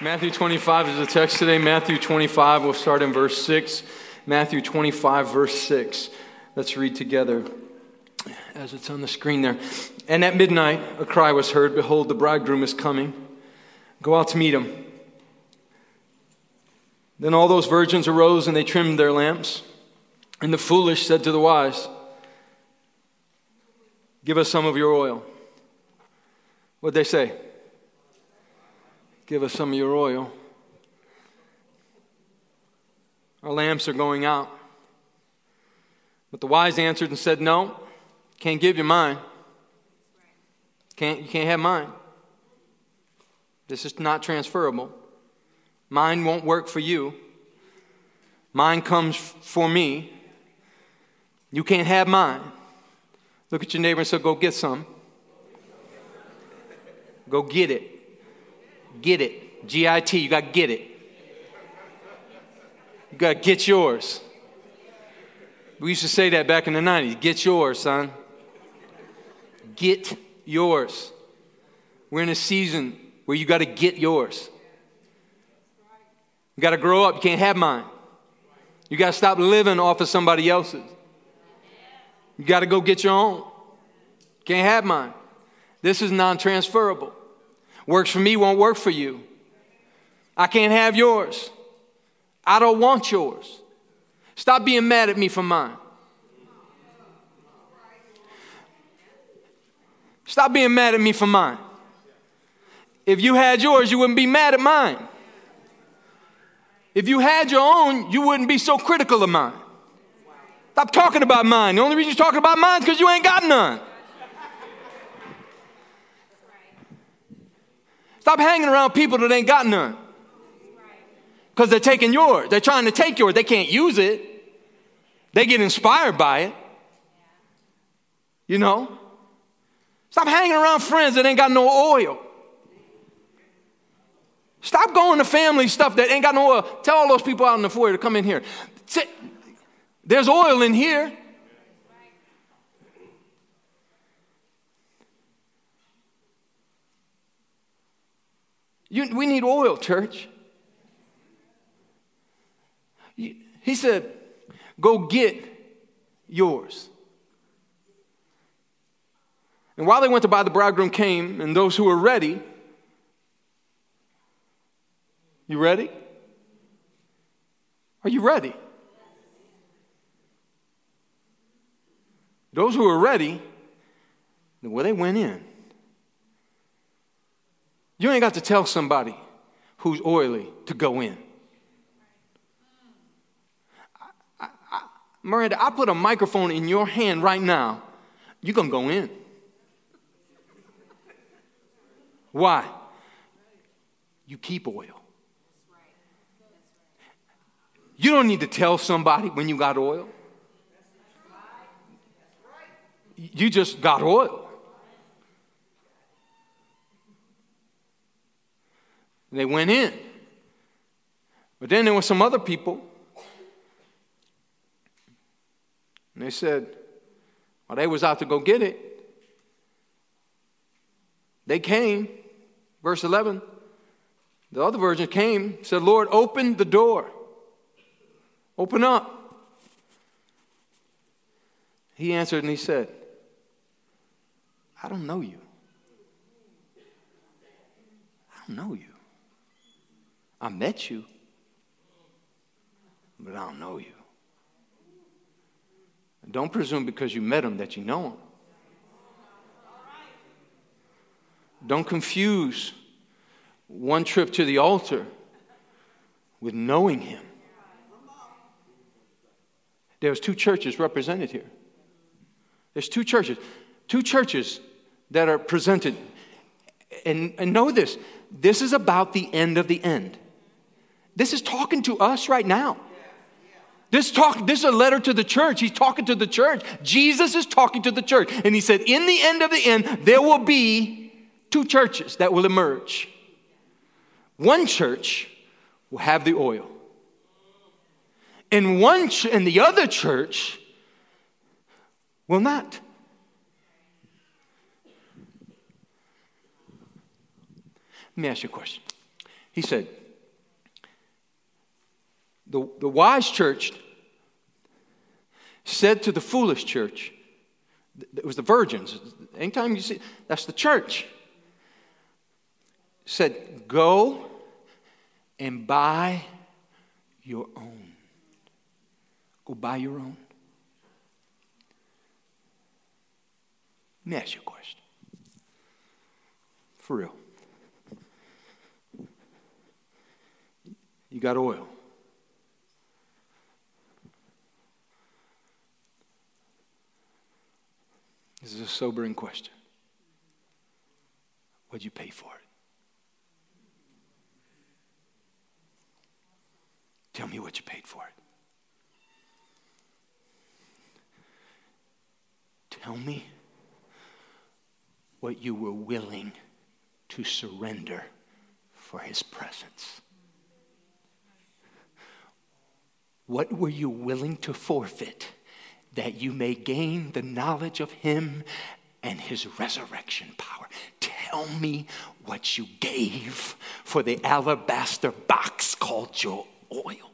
Matthew 25 is the text today. Matthew 25, we'll start in verse 6. Matthew 25, verse 6. Let's read together as it's on the screen there. And at midnight, a cry was heard Behold, the bridegroom is coming. Go out to meet him. Then all those virgins arose and they trimmed their lamps. And the foolish said to the wise, Give us some of your oil. What'd they say? Give us some of your oil. Our lamps are going out. But the wise answered and said, No, can't give you mine. Can't, you can't have mine. This is not transferable. Mine won't work for you. Mine comes for me. You can't have mine. Look at your neighbor and say, Go get some. Go get it. Get it. G I T, you got to get it. You got to get yours. We used to say that back in the 90s get yours, son. Get yours. We're in a season where you got to get yours. You got to grow up. You can't have mine. You got to stop living off of somebody else's. You got to go get your own. Can't have mine. This is non transferable. Works for me, won't work for you. I can't have yours. I don't want yours. Stop being mad at me for mine. Stop being mad at me for mine. If you had yours, you wouldn't be mad at mine. If you had your own, you wouldn't be so critical of mine. Stop talking about mine. The only reason you're talking about mine is because you ain't got none. Stop hanging around people that ain't got none. Because they're taking yours. They're trying to take yours. They can't use it. They get inspired by it. You know? Stop hanging around friends that ain't got no oil. Stop going to family stuff that ain't got no oil. Tell all those people out in the foyer to come in here. There's oil in here. You, we need oil, church. He said, Go get yours. And while they went to buy, the bridegroom came, and those who were ready, you ready? Are you ready? Those who were ready, well, they went in. You ain't got to tell somebody who's oily to go in. I, I, Miranda, I put a microphone in your hand right now. You're going to go in. Why? You keep oil. You don't need to tell somebody when you got oil. You just got oil. They went in. But then there were some other people. And they said, while they was out to go get it, they came, verse 11, the other virgin came, said, Lord, open the door. Open up. He answered and he said, I don't know you. I don't know you. I met you, but I don't know you. Don't presume because you met him that you know him. Don't confuse one trip to the altar with knowing him. There's two churches represented here. There's two churches. Two churches that are presented. And, and know this this is about the end of the end. This is talking to us right now. This talk, this is a letter to the church. He's talking to the church. Jesus is talking to the church. And he said, in the end of the end, there will be two churches that will emerge. One church will have the oil. And one ch- and the other church will not. Let me ask you a question. He said, the, the wise church said to the foolish church, it was the virgins. Anytime you see, that's the church. Said, go and buy your own. Go buy your own. Let me ask you a question. For real. You got oil. This is a sobering question. What'd you pay for it? Tell me what you paid for it. Tell me what you were willing to surrender for his presence. What were you willing to forfeit that you may gain the knowledge of him and his resurrection power? Tell me what you gave for the alabaster box called your oil.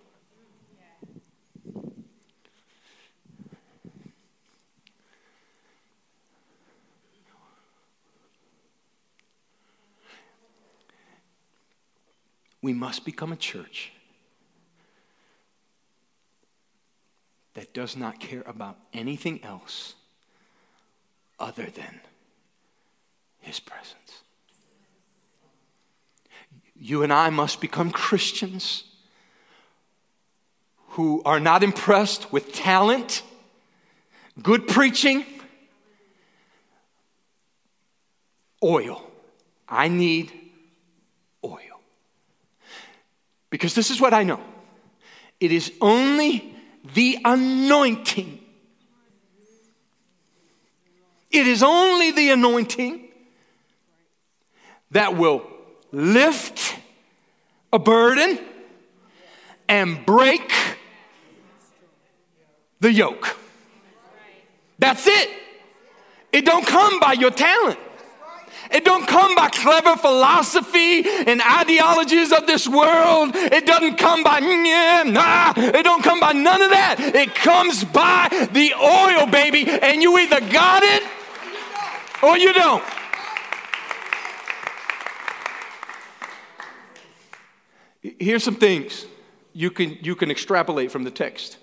We must become a church that does not care about anything else other than His presence. You and I must become Christians who are not impressed with talent, good preaching, oil. I need oil. because this is what I know it is only the anointing. It is only the anointing that will lift a burden and break the yoke. That's it. It don't come by your talent. It don't come by clever philosophy and ideologies of this world. It doesn't come by mm, nah. It don't come by none of that. It comes by the oil, baby, and you either got it or you don't. Here's some things you can, you can extrapolate from the text.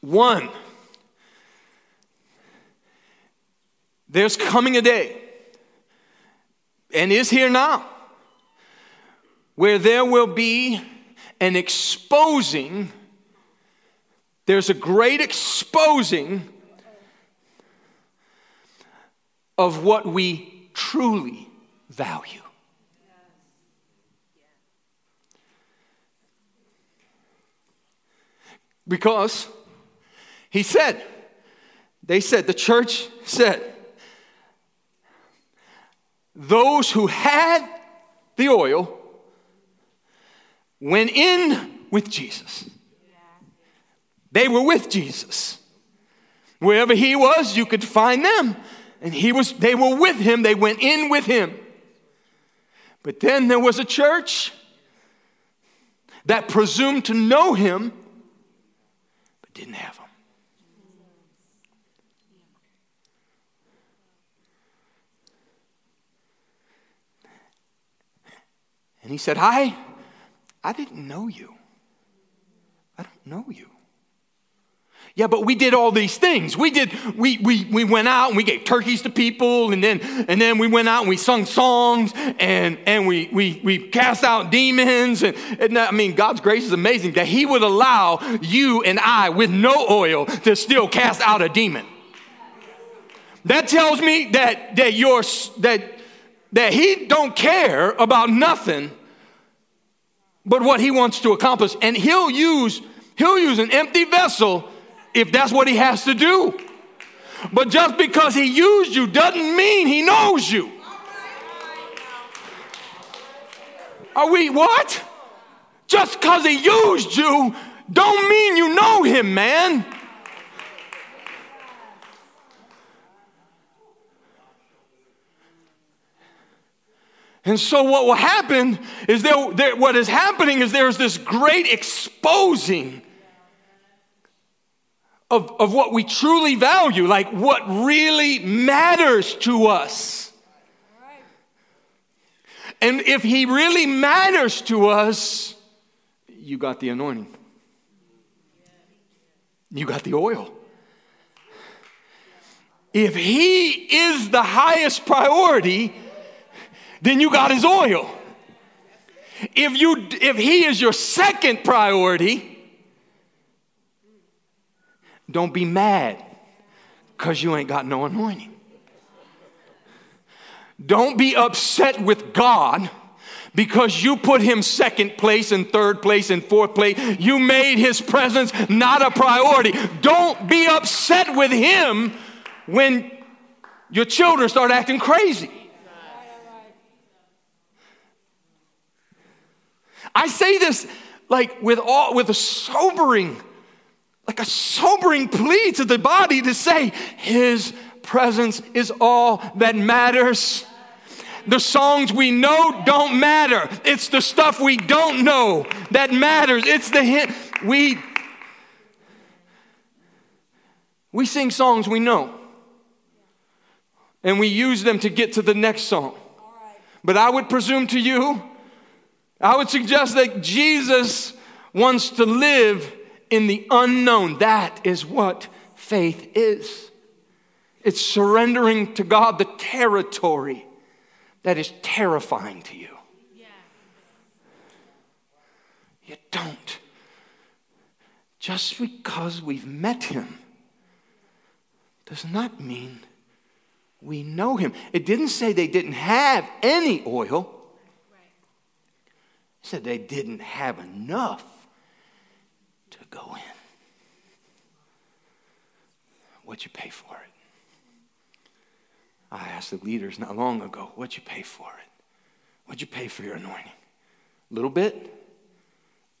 One, there's coming a day and is here now, where there will be an exposing, there's a great exposing of what we truly value. Because he said, they said, the church said, those who had the oil went in with Jesus. They were with Jesus. Wherever he was, you could find them. And he was, they were with him, they went in with him. But then there was a church that presumed to know him, but didn't have. And he said, I, I didn't know you. I don't know you. Yeah, but we did all these things. We did, we, we, we went out and we gave turkeys to people, and then, and then we went out and we sung songs and, and we, we, we cast out demons. And, and I mean, God's grace is amazing that He would allow you and I with no oil to still cast out a demon. That tells me that, that, you're, that, that He don't care about nothing but what he wants to accomplish. And he'll use, he'll use an empty vessel if that's what he has to do. But just because he used you doesn't mean he knows you. Are we what? Just because he used you don't mean you know him, man. And so, what will happen is there, there, what is happening is there's this great exposing of, of what we truly value, like what really matters to us. And if He really matters to us, you got the anointing, you got the oil. If He is the highest priority, then you got his oil. If, you, if he is your second priority, don't be mad because you ain't got no anointing. Don't be upset with God because you put him second place and third place and fourth place. You made his presence not a priority. Don't be upset with him when your children start acting crazy. I say this like with all with a sobering, like a sobering plea to the body to say, His presence is all that matters. The songs we know don't matter. It's the stuff we don't know that matters. It's the hit. We we sing songs we know. And we use them to get to the next song. But I would presume to you I would suggest that Jesus wants to live in the unknown. That is what faith is. It's surrendering to God the territory that is terrifying to you. You don't. Just because we've met Him does not mean we know Him. It didn't say they didn't have any oil said they didn't have enough to go in. What'd you pay for it? I asked the leaders not long ago, what'd you pay for it? What'd you pay for your anointing? A little bit?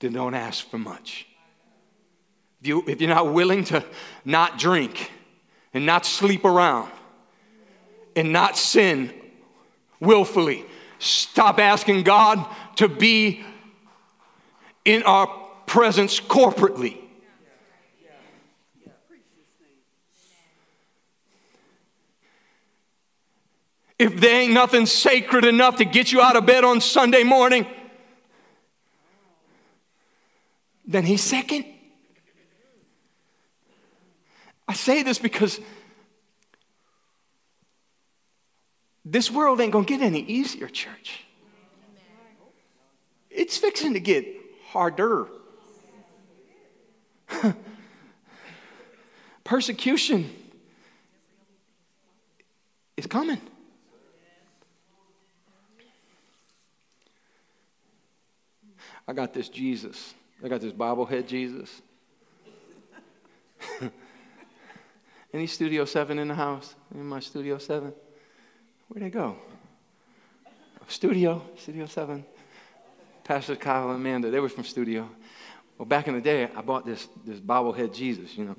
Then don't ask for much. If, you, if you're not willing to not drink and not sleep around and not sin willfully, stop asking God to be in our presence corporately. If there ain't nothing sacred enough to get you out of bed on Sunday morning, then he's second. I say this because this world ain't gonna get any easier, church. It's fixing to get harder. Persecution is coming. I got this Jesus. I got this bobblehead Jesus. Any Studio 7 in the house? In my Studio 7? Where'd they go? Studio, Studio 7. Pastor Kyle and Amanda, they were from studio. Well, back in the day, I bought this, this bobblehead Jesus, you know.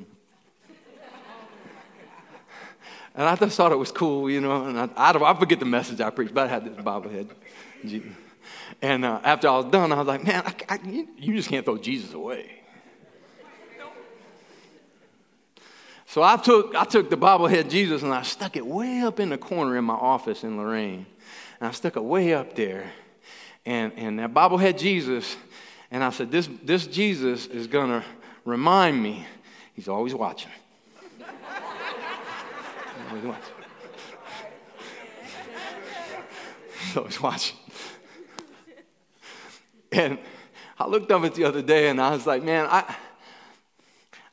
and I just thought it was cool, you know. And I, I, I forget the message I preached, but I had this bobblehead. Jesus. And uh, after I was done, I was like, man, I, I, you just can't throw Jesus away. So I took, I took the bobblehead Jesus and I stuck it way up in the corner in my office in Lorraine. And I stuck it way up there and, and that bobblehead Jesus. And I said, this, this Jesus is going to remind me he's always watching. always watching. he's always watching. And I looked up at the other day and I was like, man, I,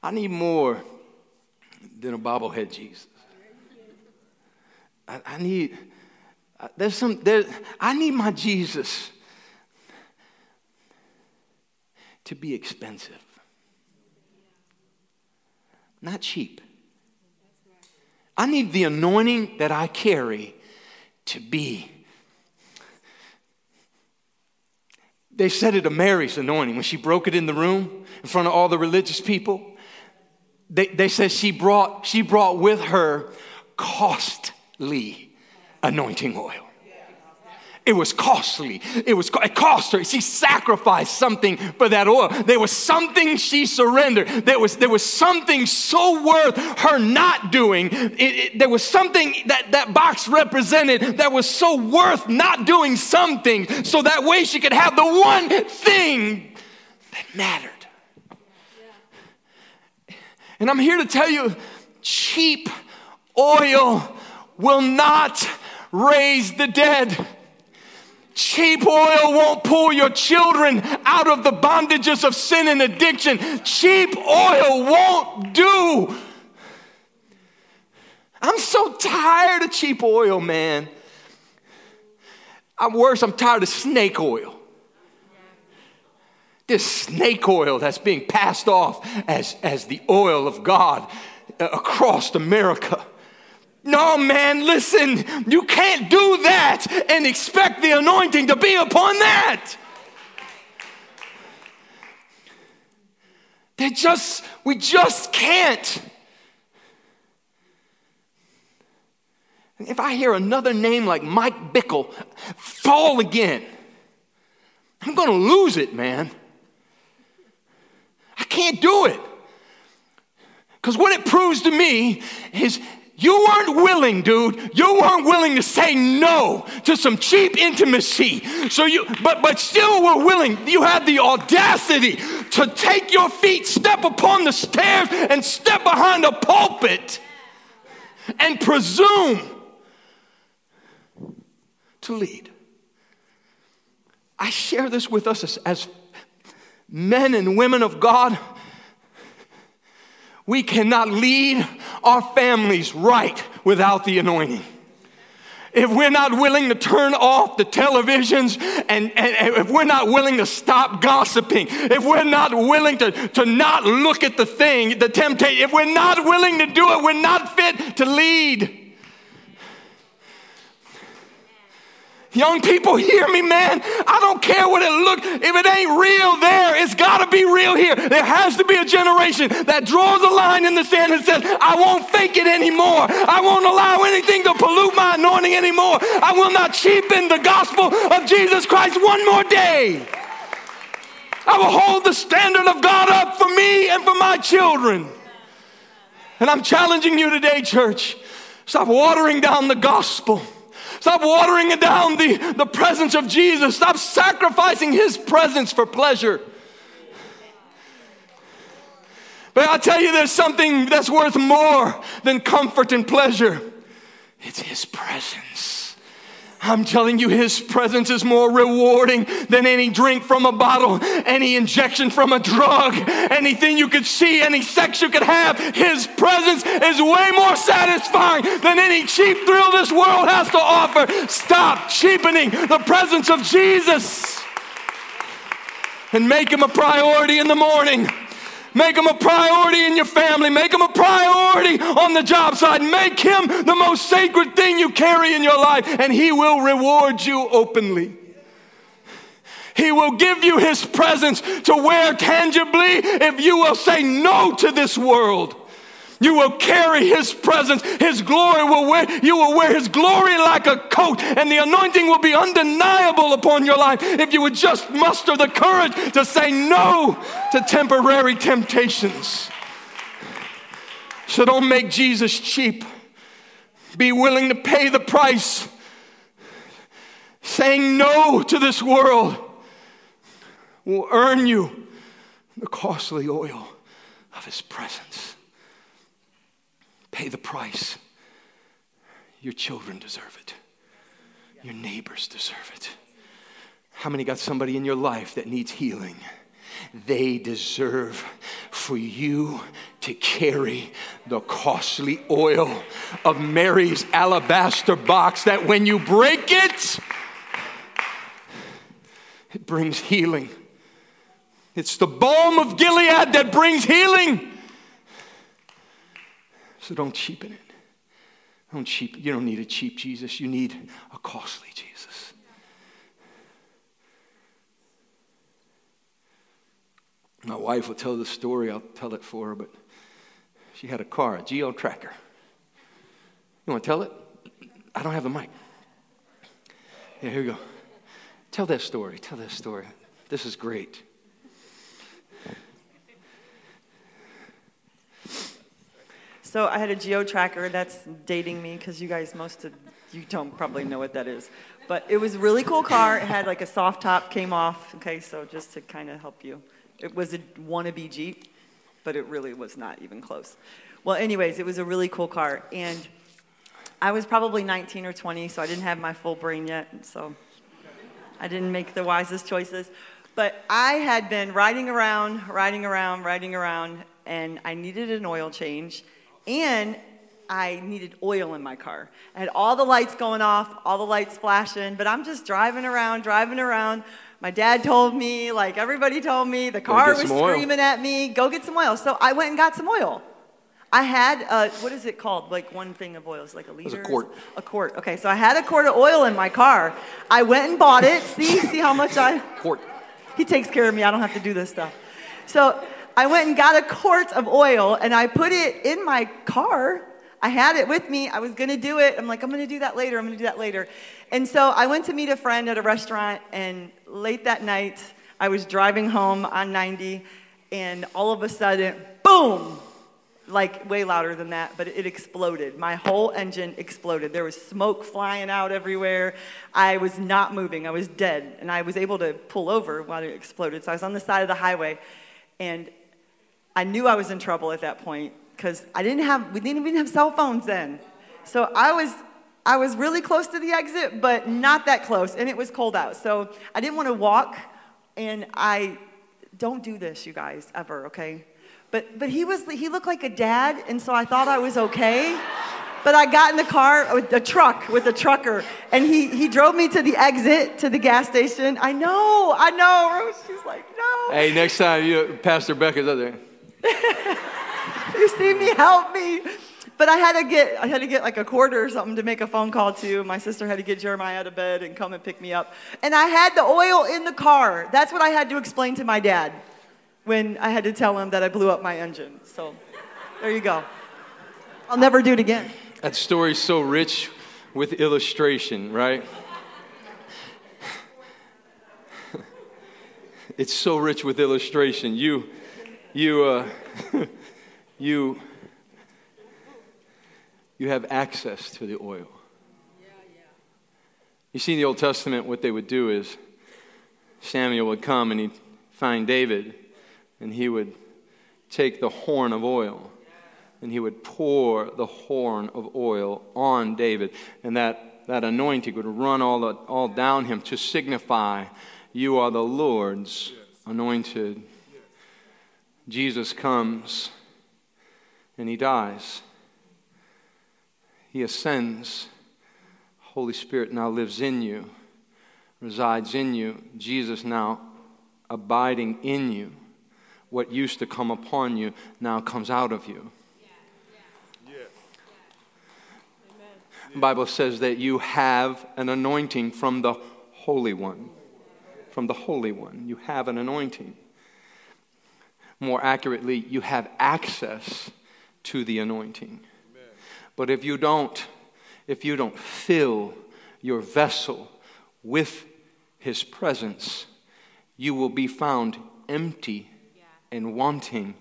I need more than a bobblehead Jesus. I, I need, uh, there's some, there, I need my Jesus to be expensive, not cheap. I need the anointing that I carry to be. They said it to Mary's anointing when she broke it in the room in front of all the religious people. They, they said she brought, she brought with her costly anointing oil. It was costly. It was it cost her. She sacrificed something for that oil. There was something she surrendered. There was there was something so worth her not doing. It, it, there was something that that box represented that was so worth not doing something, so that way she could have the one thing that mattered. And I'm here to tell you, cheap oil will not raise the dead. Cheap oil won't pull your children out of the bondages of sin and addiction. Cheap oil won't do. I'm so tired of cheap oil, man. I'm worse, I'm tired of snake oil. This snake oil that's being passed off as, as the oil of God uh, across America. No, man, listen, you can't do that and expect the anointing to be upon that. They just, we just can't. If I hear another name like Mike Bickle fall again, I'm going to lose it, man. I can't do it. Because what it proves to me is you weren't willing, dude. You weren't willing to say no to some cheap intimacy. So you, but but still were willing. You had the audacity to take your feet, step upon the stairs, and step behind a pulpit and presume to lead. I share this with us as, as men and women of God we cannot lead our families right without the anointing. If we're not willing to turn off the televisions and, and, if we're not willing to stop gossiping, if we're not willing to, to not look at the thing, the temptation, if we're not willing to do it, we're not fit to lead. Young people, hear me, man. I don't care what it looks. If it ain't real there, it's got to be real here. There has to be a generation that draws a line in the sand and says, I won't fake it anymore. I won't allow anything to pollute my anointing anymore. I will not cheapen the gospel of Jesus Christ one more day. I will hold the standard of God up for me and for my children. And I'm challenging you today, church. Stop watering down the gospel. Stop watering it down the, the presence of Jesus. Stop sacrificing his presence for pleasure. But I'll tell you, there's something that's worth more than comfort and pleasure it's his presence. I'm telling you, His presence is more rewarding than any drink from a bottle, any injection from a drug, anything you could see, any sex you could have. His presence is way more satisfying than any cheap thrill this world has to offer. Stop cheapening the presence of Jesus and make Him a priority in the morning. Make him a priority in your family. Make him a priority on the job site. Make him the most sacred thing you carry in your life, and he will reward you openly. He will give you his presence to wear tangibly if you will say no to this world. You will carry his presence. His glory will wear, you will wear his glory like a coat, and the anointing will be undeniable upon your life if you would just muster the courage to say no to temporary temptations. So don't make Jesus cheap. Be willing to pay the price. Saying no to this world will earn you the costly oil of his presence. Pay the price. Your children deserve it. Your neighbors deserve it. How many got somebody in your life that needs healing? They deserve for you to carry the costly oil of Mary's alabaster box that when you break it, it brings healing. It's the balm of Gilead that brings healing. So don't cheapen it. Don't cheap. You don't need a cheap Jesus. You need a costly Jesus. My wife will tell the story. I'll tell it for her, but she had a car, a Geo Tracker. You want to tell it? I don't have the mic. Yeah, here we go. Tell that story. Tell that story. This is great. So I had a geo tracker that's dating me because you guys most of you don't probably know what that is. But it was a really cool car. It had like a soft top, came off. Okay, so just to kind of help you. It was a wannabe Jeep, but it really was not even close. Well, anyways, it was a really cool car. And I was probably 19 or 20, so I didn't have my full brain yet. So I didn't make the wisest choices. But I had been riding around, riding around, riding around, and I needed an oil change. And I needed oil in my car. I had all the lights going off, all the lights flashing, but I'm just driving around, driving around. My dad told me, like everybody told me, the car was screaming at me, go get some oil. So I went and got some oil. I had, uh, what is it called? Like one thing of oil it's like a liter? It a quart. A quart. Okay, so I had a quart of oil in my car. I went and bought it. See, see how much I. Quart. He takes care of me. I don't have to do this stuff. So I went and got a quart of oil and I put it in my car I had it with me. I was going to do it. I'm like, I'm going to do that later. I'm going to do that later. And so I went to meet a friend at a restaurant, and late that night, I was driving home on 90, and all of a sudden, boom! Like way louder than that, but it exploded. My whole engine exploded. There was smoke flying out everywhere. I was not moving. I was dead. And I was able to pull over while it exploded. So I was on the side of the highway, and I knew I was in trouble at that point because I didn't have, we didn't even have cell phones then. So I was, I was really close to the exit, but not that close, and it was cold out. So I didn't want to walk, and I don't do this, you guys, ever, okay? But, but he, was, he looked like a dad, and so I thought I was okay. But I got in the car uh, with the truck, with the trucker, and he, he drove me to the exit, to the gas station. I know, I know. She's like, no. Hey, next time you, Pastor Becca's up there. you see me, help me. But I had to get I had to get like a quarter or something to make a phone call to. My sister had to get Jeremiah out of bed and come and pick me up. And I had the oil in the car. That's what I had to explain to my dad when I had to tell him that I blew up my engine. So there you go. I'll never do it again. That story's so rich with illustration, right? it's so rich with illustration. You, you, uh, you, you have access to the oil. You see in the Old Testament, what they would do is Samuel would come and he'd find David, and he would take the horn of oil and he would pour the horn of oil on David. And that, that anointing would run all, the, all down him to signify, You are the Lord's anointed. Jesus comes and he dies. He ascends. Holy Spirit now lives in you, resides in you. Jesus now abiding in you. What used to come upon you now comes out of you. The Bible says that you have an anointing from the Holy One. From the Holy One. You have an anointing. More accurately, you have access to the anointing. Amen. But if you don't, if you don't fill your vessel with his presence, you will be found empty yeah. and wanting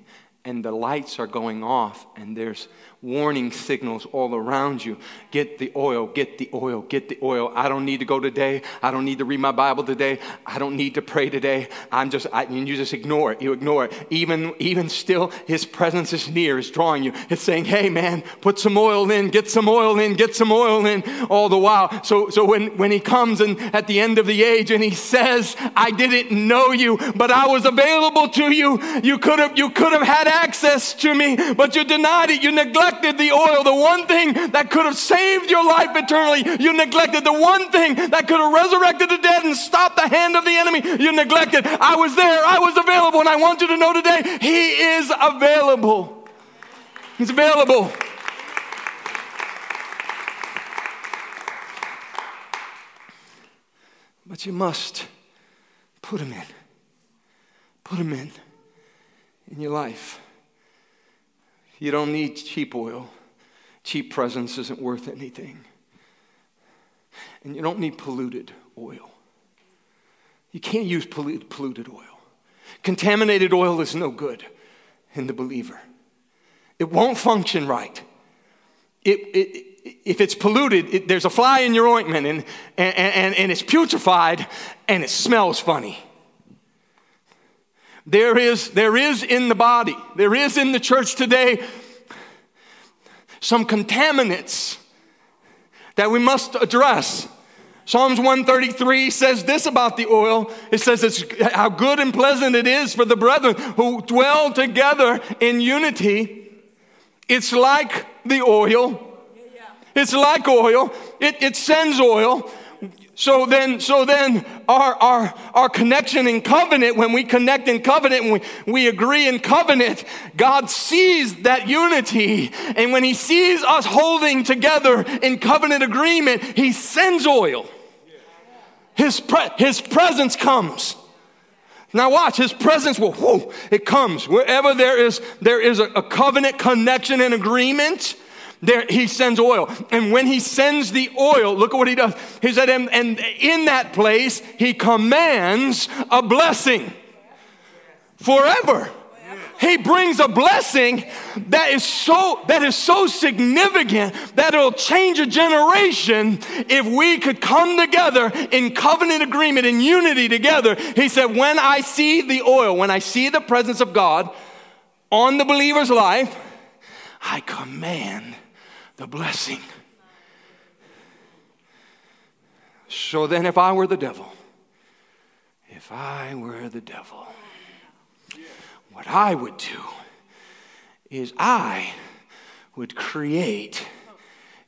and the lights are going off and there's warning signals all around you. Get the oil, get the oil, get the oil. I don't need to go today. I don't need to read my Bible today. I don't need to pray today. I'm just, I, and you just ignore it. You ignore it. Even, even still, His presence is near, is drawing you. It's saying, hey man, put some oil in, get some oil in, get some oil in all the while. So, so when, when He comes and at the end of the age and He says, I didn't know you, but I was available to you, you could have, you could have had access to me, but you denied it. You neglected the oil, the one thing that could have saved your life eternally. You neglected the one thing that could have resurrected the dead and stopped the hand of the enemy. You neglected. I was there, I was available, and I want you to know today, He is available. He's available. But you must put him in. Put him in in your life. You don't need cheap oil. Cheap presence isn't worth anything. And you don't need polluted oil. You can't use polluted oil. Contaminated oil is no good in the believer. It won't function right. It, it, if it's polluted, it, there's a fly in your ointment and, and, and, and it's putrefied and it smells funny. There is, there is in the body, there is in the church today some contaminants that we must address. Psalms 133 says this about the oil. It says it's how good and pleasant it is for the brethren who dwell together in unity. It's like the oil. It's like oil. It, it sends oil. So then, so then our, our, our connection in covenant, when we connect in covenant and we, we agree in covenant, God sees that unity. And when he sees us holding together in covenant agreement, he sends oil. His, pre- his presence comes. Now watch, his presence will, whoo, it comes. Wherever there is, there is a, a covenant connection and agreement, there he sends oil. And when he sends the oil, look at what he does. He said, and, and in that place, he commands a blessing forever. He brings a blessing that is so that is so significant that it'll change a generation if we could come together in covenant agreement in unity together. He said, "When I see the oil, when I see the presence of God on the believer's life, I command the blessing. So then, if I were the devil, if I were the devil, what I would do is I would create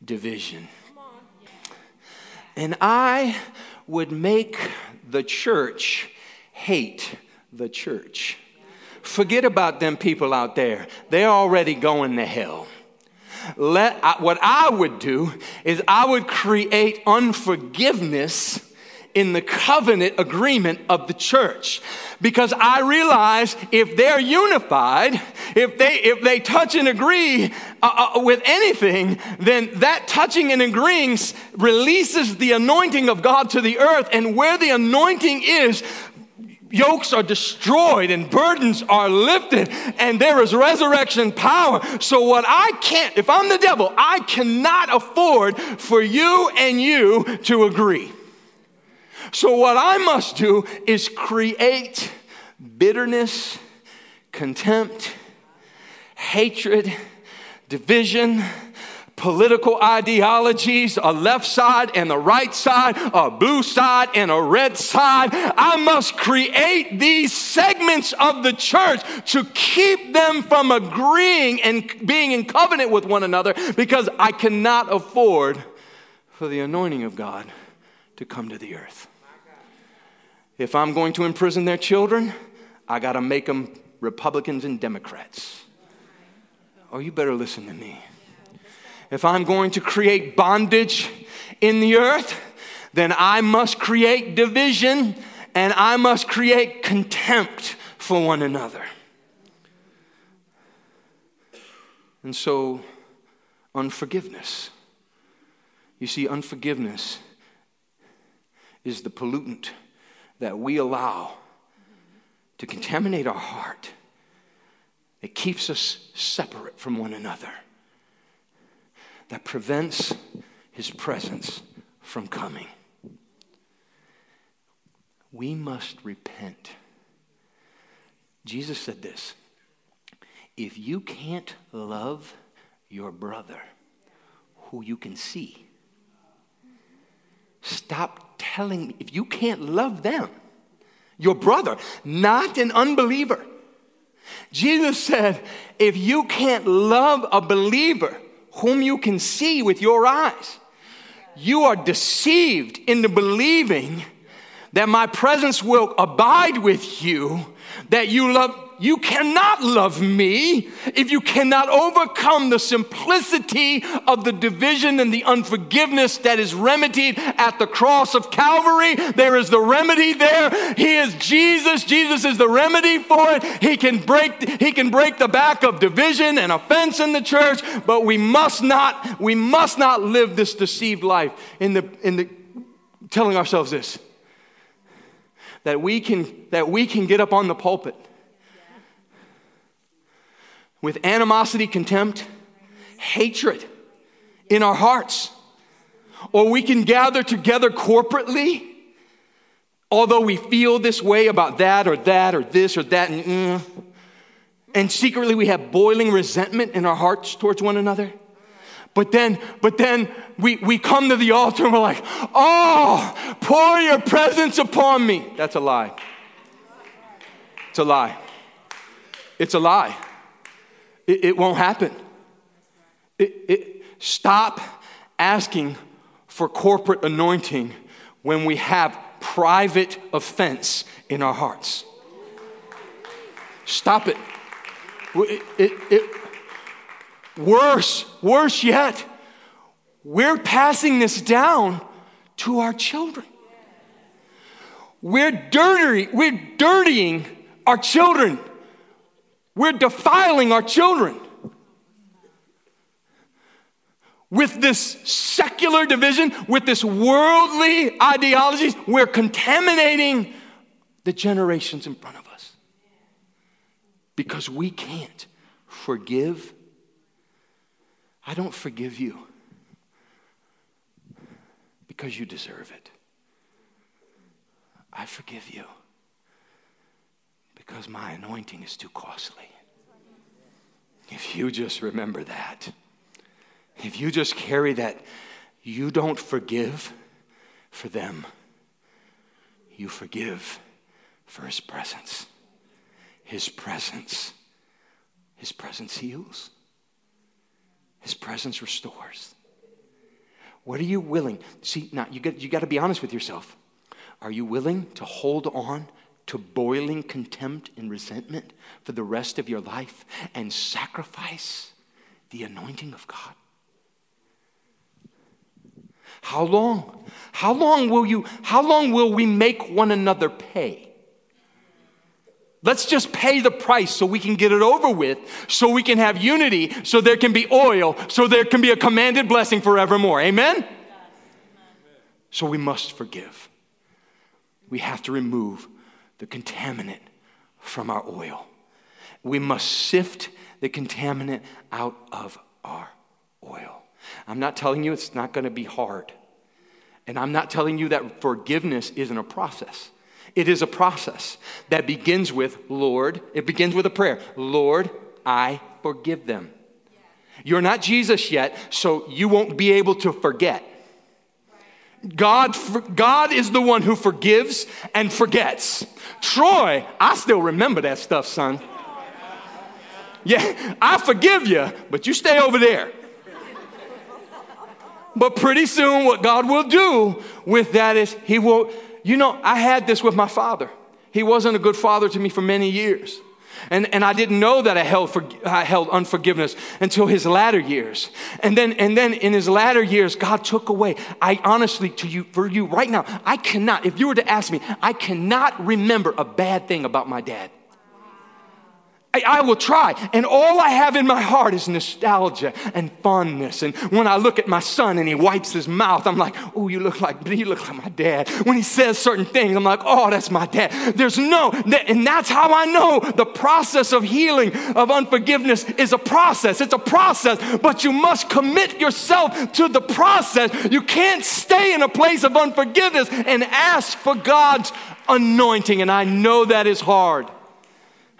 division. And I would make the church hate the church. Forget about them people out there. They're already going to hell let, I, what I would do is I would create unforgiveness in the covenant agreement of the church. Because i realize if they're unified if they if they touch and agree uh, uh, with anything then that touching and agreeing releases the anointing of god to the earth. And where the anointing is yokes are destroyed and burdens are lifted and there is resurrection power. So, what I can't, if I'm the devil, I cannot afford for you and you to agree. So, what I must do is create bitterness, contempt, hatred, division political ideologies, a left side and a right side, a blue side and a red side. I must create these segments of the church to keep them from agreeing and being in covenant with one another because I cannot afford for the anointing of God to come to the earth. If I'm going to imprison their children, I got to make them Republicans and Democrats. Oh, you better listen to me if I'm going to create bondage in the earth, then I must create division and I must create contempt for one another. And so, unforgiveness. You see, unforgiveness is the pollutant that we allow to contaminate our heart. It keeps us separate from one another that prevents his presence from coming. We must repent. Jesus said this if you can't love your brother who you can see, stop telling me. If you can't love them, your brother, not an unbeliever, Jesus said, if you can't love a believer, whom you can see with your eyes. You are deceived into believing that my presence will abide with you, that you love you cannot love me if you cannot overcome the simplicity of the division and the unforgiveness that is remedied at the cross of Calvary. There is the remedy there. He is Jesus. Jesus is the remedy for it. He can break, he can break the back of division and offense in the church, but we must not, we must not live this deceived life in the, in the telling ourselves this that we can, that we can get up on the pulpit with animosity, contempt, hatred in our hearts. Or we can gather together corporately, although we feel this way about that or that or this or that, and, and secretly we have boiling resentment in our hearts towards one another. But then, but then we, we come to the altar and we're like, oh, pour your presence upon me. That's a lie. It's a lie. It's a lie. It, it won't happen. It, it, stop asking for corporate anointing when we have private offense in our hearts. Stop it. It, it, it, worse, worse yet, we're passing this down to our children. We're dirty, we're dirtying our children. We're defiling our children. With this secular division, with this worldly ideologies, we're contaminating the generations in front of us. Because we can't forgive. I don't forgive you because you deserve it. I forgive you because my anointing is too costly. If you just remember that, if you just carry that, you don't forgive for them, you forgive for His presence. His presence. His presence heals. His presence restores. What are you willing? See, now you got, you got to be honest with yourself. Are you willing to hold on to boiling contempt and resentment for the rest of your life and sacrifice the anointing of God? How long? How long will you how long will we make one another pay? Let's just pay the price so we can get it over with, so we can have unity, so there can be oil, so there can be a commanded blessing forevermore. Amen? So we must forgive. We have to remove the contaminant from our oil. We must sift the contaminant out of our oil. I'm not telling you it's not going to be hard. And I'm not telling you that forgiveness isn't a process. It is a process that begins with, Lord, it begins with a prayer Lord, I forgive them. You're not Jesus yet, so you won't be able to forget. God, God is the one who forgives and forgets. Troy, I still remember that stuff, son. Yeah, I forgive you, but you stay over there. But pretty soon, what God will do with that is He will, you know, I had this with my father. He wasn't a good father to me for many years. And, and I didn't know that I held, for, I held unforgiveness until his latter years. And then, and then in his latter years, God took away. I honestly, to you, for you right now, I cannot, if you were to ask me, I cannot remember a bad thing about my dad. I, I, will try. And all I have in my heart is nostalgia and fondness. And when I look at my son and he wipes his mouth, I'm like, oh, you look like you look like my dad. When he says certain things, I'm like, oh, that's my dad. There's no, and that's how I know the process of healing of unforgiveness is a process. It's a process, but you must commit yourself to the process. You can't stay in a place of unforgiveness and ask for God's anointing. And I know that is hard.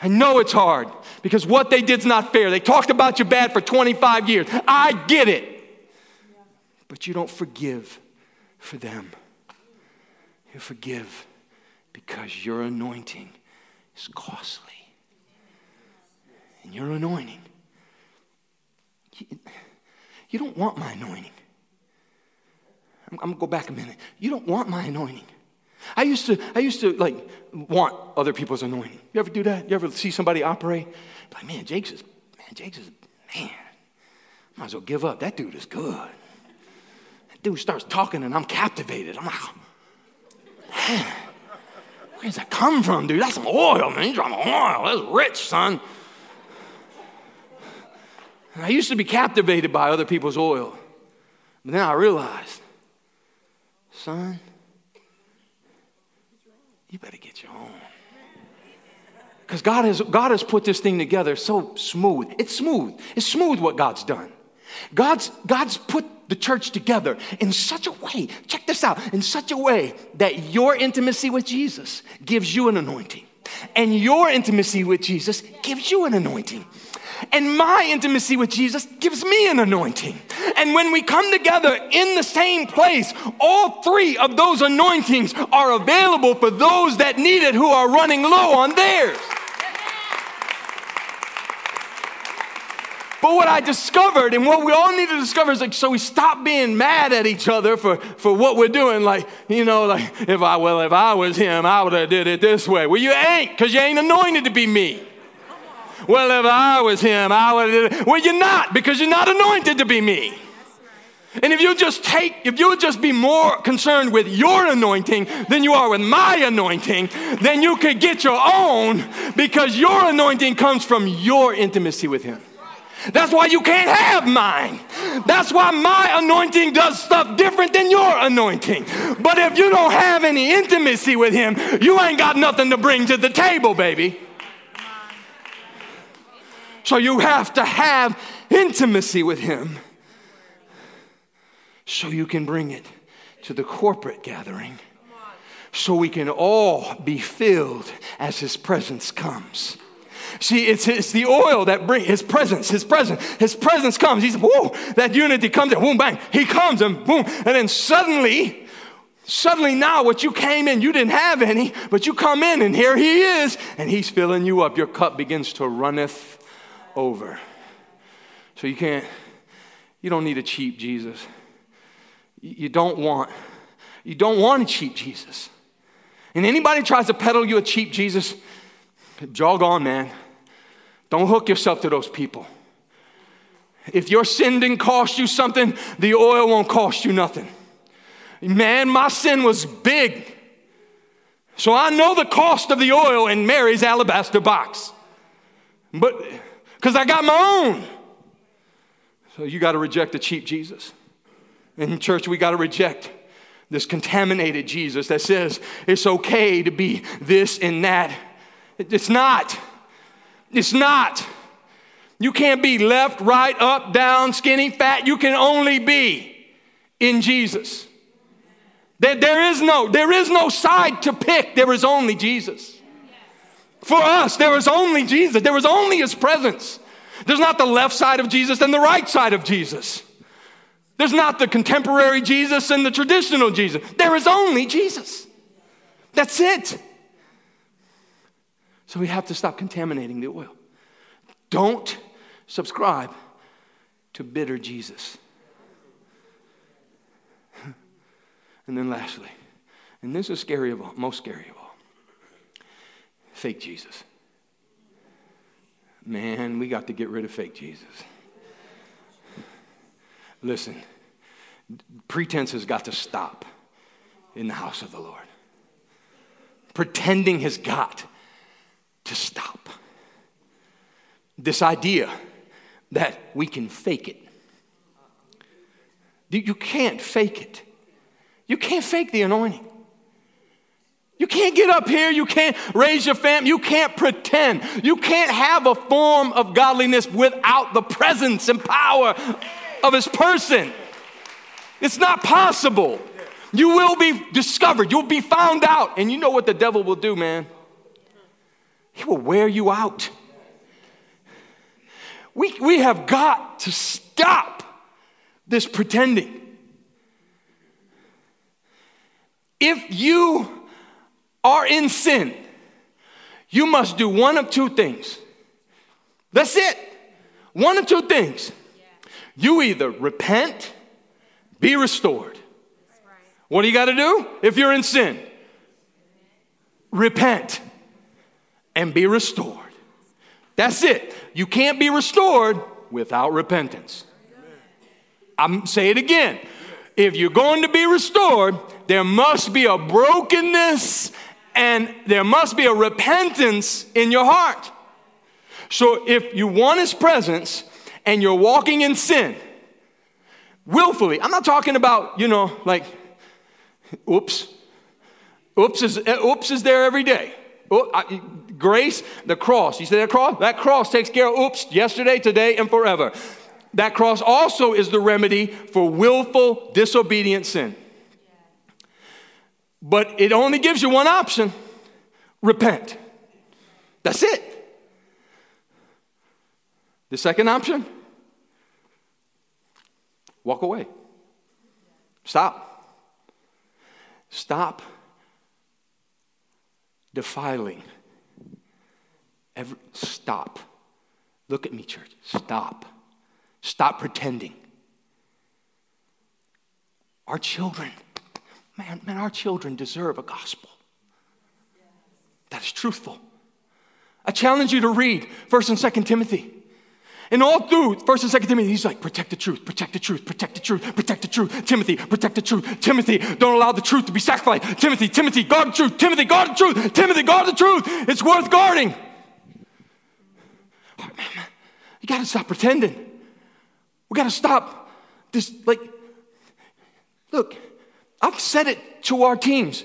I know it's hard because what they did is not fair. They talked about you bad for 25 years. I get it. But you don't forgive for them. You forgive because your anointing is costly. And your anointing, you, you don't want my anointing. I'm, I'm going to go back a minute. You don't want my anointing. I used to, I used to like want other people's anointing. You ever do that? You ever see somebody operate? Like, man, Jake's is, man, Jake's is, man, might as well give up. That dude is good. That dude starts talking and I'm captivated. I'm like, man, where does that come from, dude? That's some oil, man. He's dropping oil. That's rich, son. And I used to be captivated by other people's oil. But then I realized, son, you better get your own. Because God has, God has put this thing together so smooth. It's smooth. It's smooth what God's done. God's, God's put the church together in such a way, check this out, in such a way that your intimacy with Jesus gives you an anointing. And your intimacy with Jesus gives you an anointing. And my intimacy with Jesus gives me an anointing. And when we come together in the same place, all three of those anointings are available for those that need it who are running low on theirs. But what I discovered, and what we all need to discover, is like, so we stop being mad at each other for, for what we're doing. Like, you know, like, if I, well, if I was him, I would have did it this way. Well, you ain't, because you ain't anointed to be me. Well, if I was him, I would have did it. Well, you're not, because you're not anointed to be me. And if you just take, if you would just be more concerned with your anointing than you are with my anointing, then you could get your own because your anointing comes from your intimacy with Him. That's why you can't have mine. That's why my anointing does stuff different than your anointing. But if you don't have any intimacy with Him, you ain't got nothing to bring to the table, baby. So you have to have intimacy with Him so you can bring it to the corporate gathering so we can all be filled as His presence comes. See, it's, it's the oil that brings his presence, his presence, his presence comes. He's, whoa, that unity comes and boom, bang, he comes and boom. And then suddenly, suddenly now what you came in, you didn't have any, but you come in and here he is and he's filling you up. Your cup begins to runneth over. So you can't, you don't need a cheap Jesus. You don't want, you don't want a cheap Jesus. And anybody tries to peddle you a cheap Jesus, jog on, man. Don't hook yourself to those people. If your sin didn't cost you something, the oil won't cost you nothing. Man, my sin was big. So I know the cost of the oil in Mary's alabaster box. But because I got my own. So you got to reject the cheap Jesus. In church, we got to reject this contaminated Jesus that says it's okay to be this and that. It's not. It's not. You can't be left, right, up, down, skinny, fat. You can only be in Jesus. There, there, is no, there is no side to pick. There is only Jesus. For us, there is only Jesus. There is only His presence. There's not the left side of Jesus and the right side of Jesus. There's not the contemporary Jesus and the traditional Jesus. There is only Jesus. That's it. So we have to stop contaminating the oil. Don't subscribe to bitter Jesus. and then lastly, and this is scary of all, most scary of all, fake Jesus. Man, we got to get rid of fake Jesus. Listen, pretense has got to stop in the house of the Lord. Pretending has got to stop. This idea that we can fake it. You can't fake it. You can't fake the anointing. You can't get up here. You can't raise your family. You can't pretend. You can't have a form of godliness without the presence and power of His person. It's not possible. You will be discovered. You'll be found out. And you know what the devil will do, man? He will wear you out. We, we have got to stop this pretending. If you are in sin, you must do one of two things. That's it. One of two things. You either repent, be restored. What do you got to do if you're in sin? Repent and be restored. That's it. You can't be restored without repentance. I'm say it again. If you're going to be restored, there must be a brokenness and there must be a repentance in your heart. So if you want his presence and you're walking in sin, willfully, I'm not talking about, you know, like, oops, Oops is, eh, oops is there every day. Oh, I, grace, the cross. You see that cross? That cross takes care of oops yesterday, today, and forever. That cross also is the remedy for willful, disobedient sin. But it only gives you one option repent. That's it. The second option walk away. Stop. Stop defiling. Stop. Look at me, church. Stop. Stop pretending. Our children, man, man, our children deserve a gospel that is truthful. I challenge you to read 1st and 2nd Timothy. And all through 1st and 2nd Timothy, he's like, protect the truth, protect the truth, protect the truth, protect the truth. Timothy, protect the truth. Timothy, don't allow the truth to be sacrificed. Timothy, Timothy, guard the truth. Timothy, guard the truth. Timothy, guard the truth. It's worth guarding. You got to stop pretending. We got to stop this, like, look, I've said it to our teams,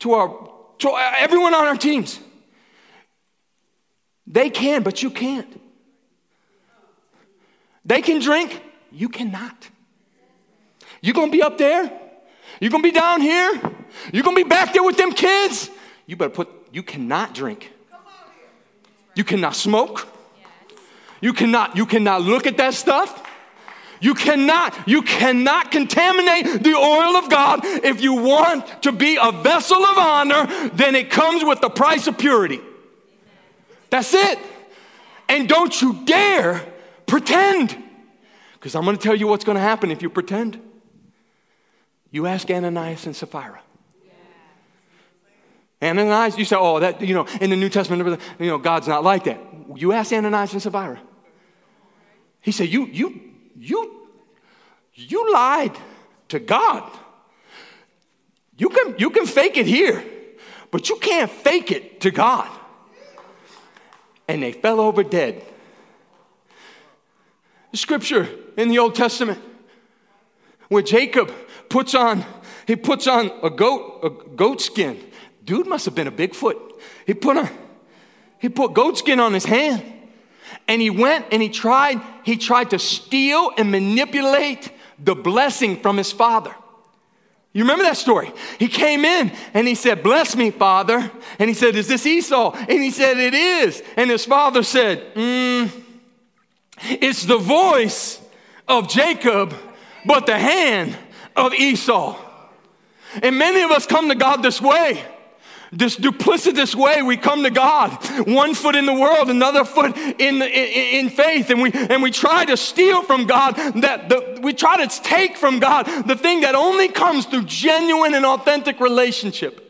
to our, to everyone on our teams. They can, but you can't. They can drink, you cannot. You're gonna be up there, you're gonna be down here, you're gonna be back there with them kids. You better put, you cannot drink. You cannot smoke. You cannot, you cannot look at that stuff. You cannot, you cannot contaminate the oil of God. If you want to be a vessel of honor, then it comes with the price of purity. That's it. And don't you dare pretend. Because I'm going to tell you what's going to happen if you pretend. You ask Ananias and Sapphira. Ananias, you say, oh, that, you know, in the New Testament, you know, God's not like that. You ask Ananias and Sapphira. He said, you, you, you, you lied to God. You can, you can fake it here, but you can't fake it to God. And they fell over dead scripture in the Old Testament where Jacob puts on, he puts on a goat, a goat skin. Dude must have been a Bigfoot. He put on, he put goat skin on his hand. And he went and he tried, he tried to steal and manipulate the blessing from his father. You remember that story? He came in and he said, Bless me, father. And he said, Is this Esau? And he said, It is. And his father said, mm, it's the voice of Jacob, but the hand of Esau. And many of us come to God this way. This duplicitous way we come to God, one foot in the world, another foot in, in, in faith, and we, and we try to steal from God, that the, we try to take from God the thing that only comes through genuine and authentic relationship.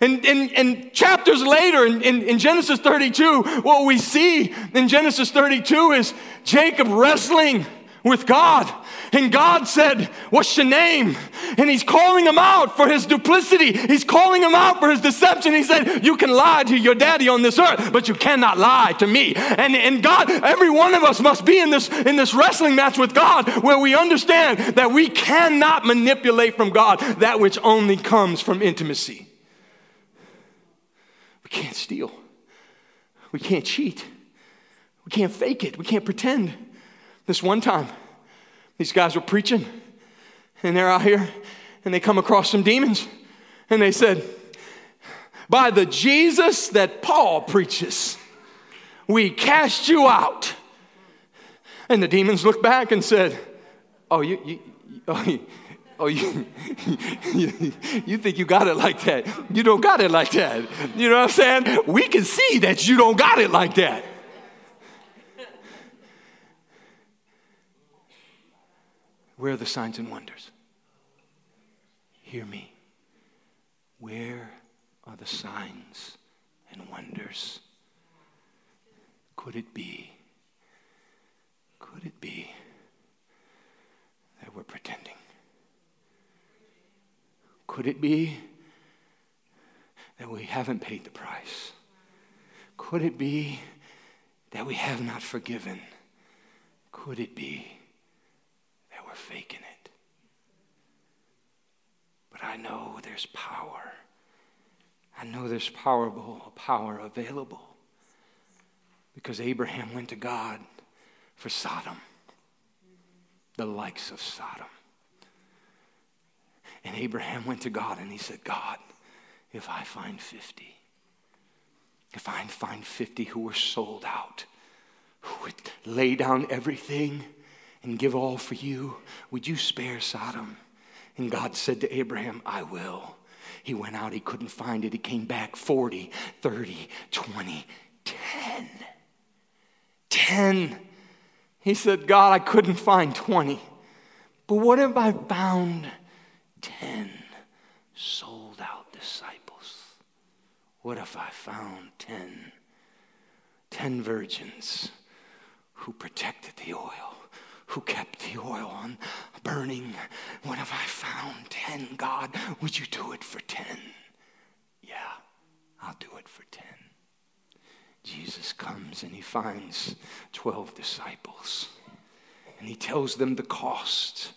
And, and, and chapters later in, in, in, Genesis 32, what we see in Genesis 32 is Jacob wrestling with God. And God said, What's your name? And he's calling him out for his duplicity. He's calling him out for his deception. He said, You can lie to your daddy on this earth, but you cannot lie to me. And, and God, every one of us must be in this, in this wrestling match with God where we understand that we cannot manipulate from God that which only comes from intimacy We can't steal. We can't cheat. We can't fake it. We can't pretend. This one time, these guys were preaching, and they're out here, and they come across some demons, and they said, By the Jesus that Paul preaches, we cast you out. And the demons looked back and said, Oh, you, you, oh, you, Oh, you, you, you, think you got it like that. You don't got it like that. You know what I'm saying? We can see that you don't got it like that. Where are the signs and wonders? Hear me. Where are the signs and wonders? Could it be? Could it be that we're pretending? Could it be that we haven't paid the price? Could it be that we have not forgiven? Could it be we're faking it? But I know there's power I know there's powerful power available because Abraham went to God for Sodom, the likes of Sodom. And Abraham went to God and he said, God, if I find 50, if I find 50 who were sold out, who would lay down everything and give all for you, would you spare Sodom? And God said to Abraham, I will. He went out, he couldn't find it. He came back 40, 30, 20, 10. 10. He said, God, I couldn't find 20. But what if I found 10 sold out disciples? What if I found 10? 10 virgins who protected the oil, who kept the oil on burning. What if I found 10? God, would you do it for 10? Yeah, I'll do it for 10. Jesus comes and he finds 12 disciples and he tells them the cost,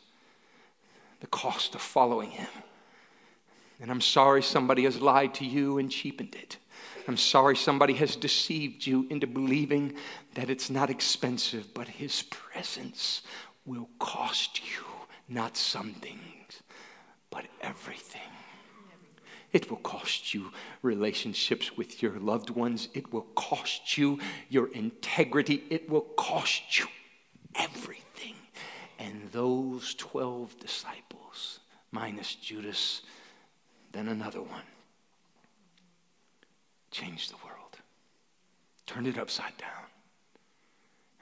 the cost of following him. And I'm sorry somebody has lied to you and cheapened it. I'm sorry somebody has deceived you into believing that it's not expensive, but his presence will cost you not some things, but everything. It will cost you relationships with your loved ones. It will cost you your integrity. It will cost you everything. And those 12 disciples, minus Judas, then another one, changed the world, turned it upside down.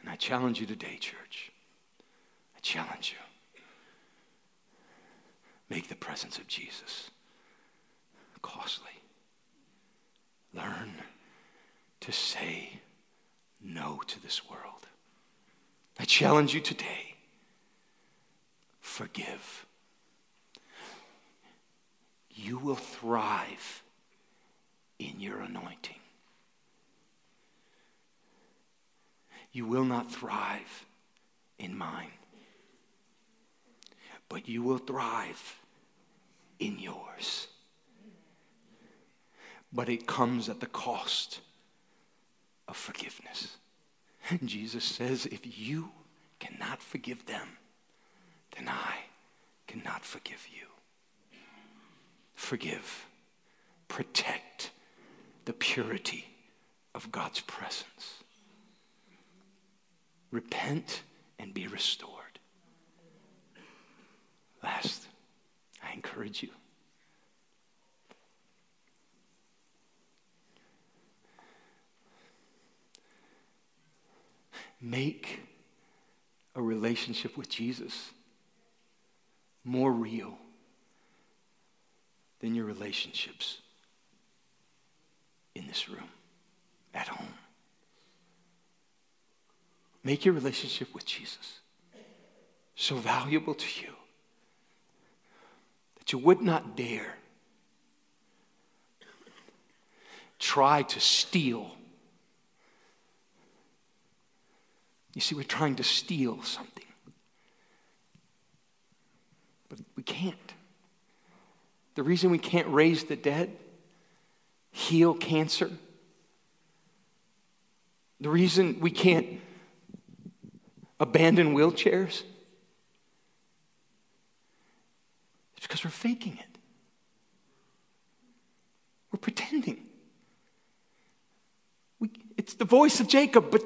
And I challenge you today, church. I challenge you. Make the presence of Jesus costly. Learn to say no to this world. I challenge you today forgive. You will thrive in your anointing. You will not thrive in mine, but you will thrive in yours but it comes at the cost of forgiveness. And Jesus says, if you cannot forgive them, then I cannot forgive you. Forgive, protect the purity of God's presence. Repent and be restored. Last, I encourage you Make a relationship with Jesus more real than your relationships in this room, at home. Make your relationship with Jesus so valuable to you that you would not dare try to steal You see, we're trying to steal something. But we can't. The reason we can't raise the dead, heal cancer, the reason we can't abandon wheelchairs? It's because we're faking it. We're pretending. We, it's the voice of Jacob, but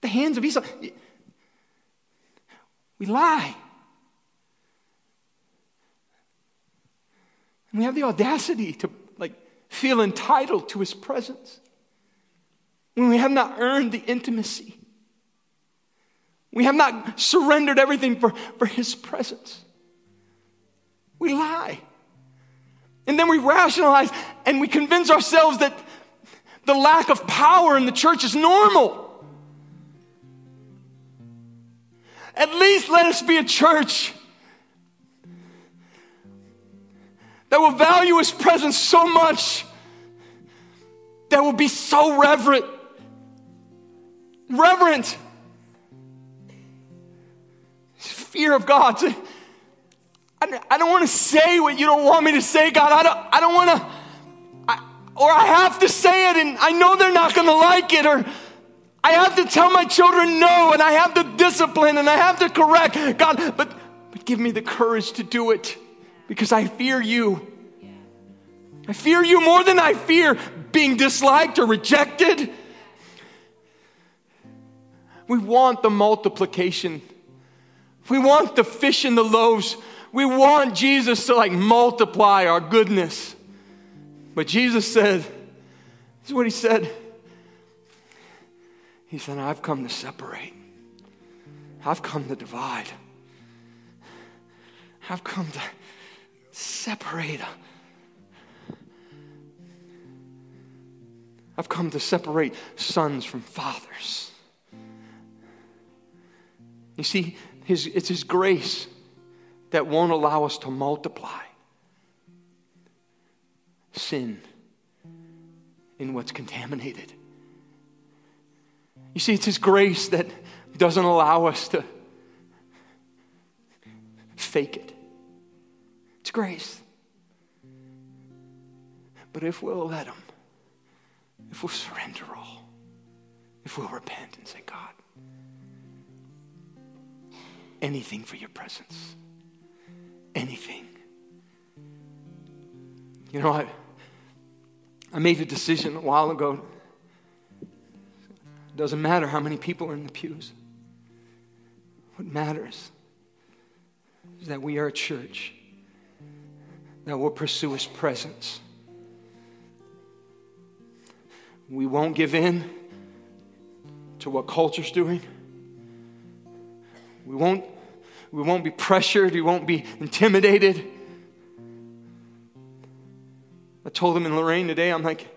the hands of Esau. We lie. And we have the audacity to like feel entitled to his presence when we have not earned the intimacy. We have not surrendered everything for, for his presence. We lie. And then we rationalize and we convince ourselves that the lack of power in the church is normal. At least let us be a church that will value his presence so much that will be so reverent. Reverent. Fear of God. I, I don't want to say what you don't want me to say, God. I don't, I don't want to, or I have to say it and I know they're not going to like it, or I have to tell my children no, and I have to discipline and I have to correct. God, but, but give me the courage to do it because I fear you. I fear you more than I fear being disliked or rejected. We want the multiplication. We want the fish and the loaves. We want Jesus to like multiply our goodness. But Jesus said, this is what he said. He said, I've come to separate. I've come to divide. I've come to separate. I've come to separate sons from fathers. You see, his, it's His grace that won't allow us to multiply sin in what's contaminated. You see, it's His grace that doesn't allow us to fake it. It's grace. But if we'll let Him, if we'll surrender all, if we'll repent and say, God, anything for your presence. Anything. You know, I, I made a decision a while ago. It doesn't matter how many people are in the pews. What matters is that we are a church that will pursue His presence. We won't give in to what culture's doing. We won't, we won't be pressured. We won't be intimidated. I told them in Lorraine today, I'm like,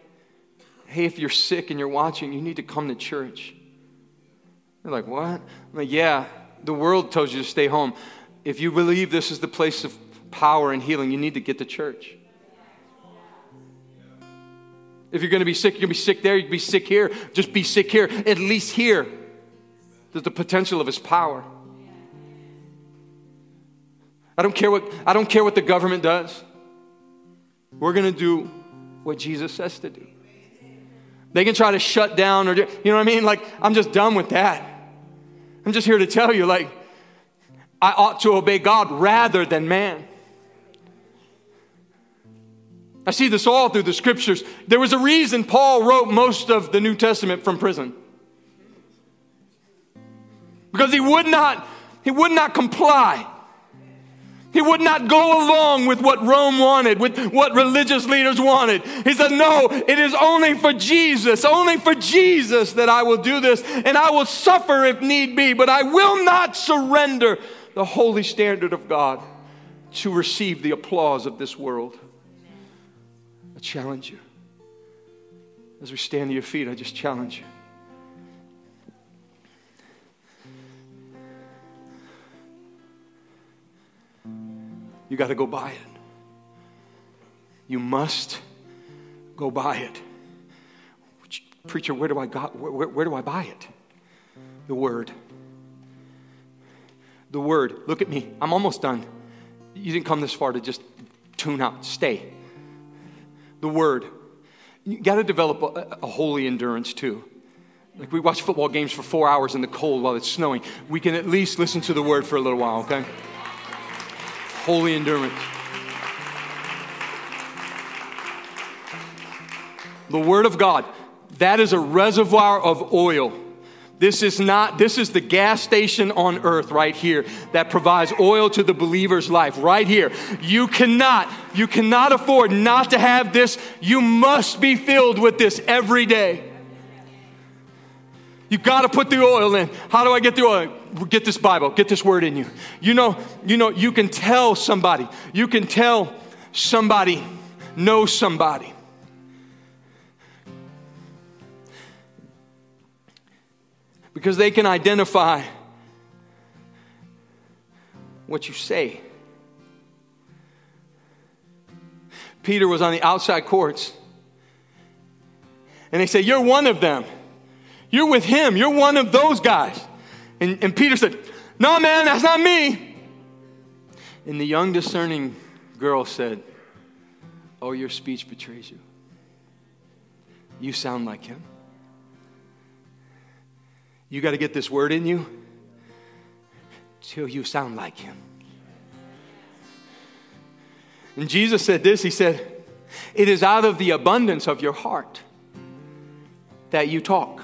hey, if you're sick and you're watching, you need to come to church. They're like, what? I'm like, yeah, the world tells you to stay home. If you believe this is the place of power and healing, you need to get to church. If you're going to be sick, you're going to be sick there, you can be sick here. Just be sick here. At least here, there's the potential of His power. I don't care what, I don't care what the government does. We're going to do what Jesus says to do. They can try to shut down or, you know what I mean? Like, I'm just done with that. I'm just here to tell you, like, I ought to obey God rather than man. I see this all through the scriptures. There was a reason Paul wrote most of the New Testament from prison. Because he would not, he would not comply he would not go along with what Rome wanted, with what religious leaders wanted. He said, No, it is only for Jesus, only for Jesus that I will do this, and I will suffer if need be, but I will not surrender the holy standard of God to receive the applause of this world. I challenge you. As we stand to your feet, I just challenge you. You got to go buy it. You must go buy it. Preacher, where do I got, where, where do I buy it? The word. The word. Look at me. I'm almost done. You didn't come this far to just tune out. Stay. The word. You got to develop a, a holy endurance too. Like we watch football games for four hours in the cold while it's snowing. We can at least listen to the word for a little while, okay? Holy endurance. The Word of God, that is a reservoir of oil. This is not, this is the gas station on earth right here that provides oil to the believer's life right here. You cannot, you cannot afford not to have this. You must be filled with this every day. You got to put the oil in. How do I get the oil? Get this Bible, get this word in you. You know, you know, you can tell somebody. You can tell somebody knows somebody. Because they can identify what you say. Peter was on the outside courts, and they say, You're one of them. You're with him. You're one of those guys. And, and Peter said, No, man, that's not me. And the young discerning girl said, Oh, your speech betrays you. You sound like him. You got to get this word in you till you sound like him. And Jesus said this He said, It is out of the abundance of your heart that you talk.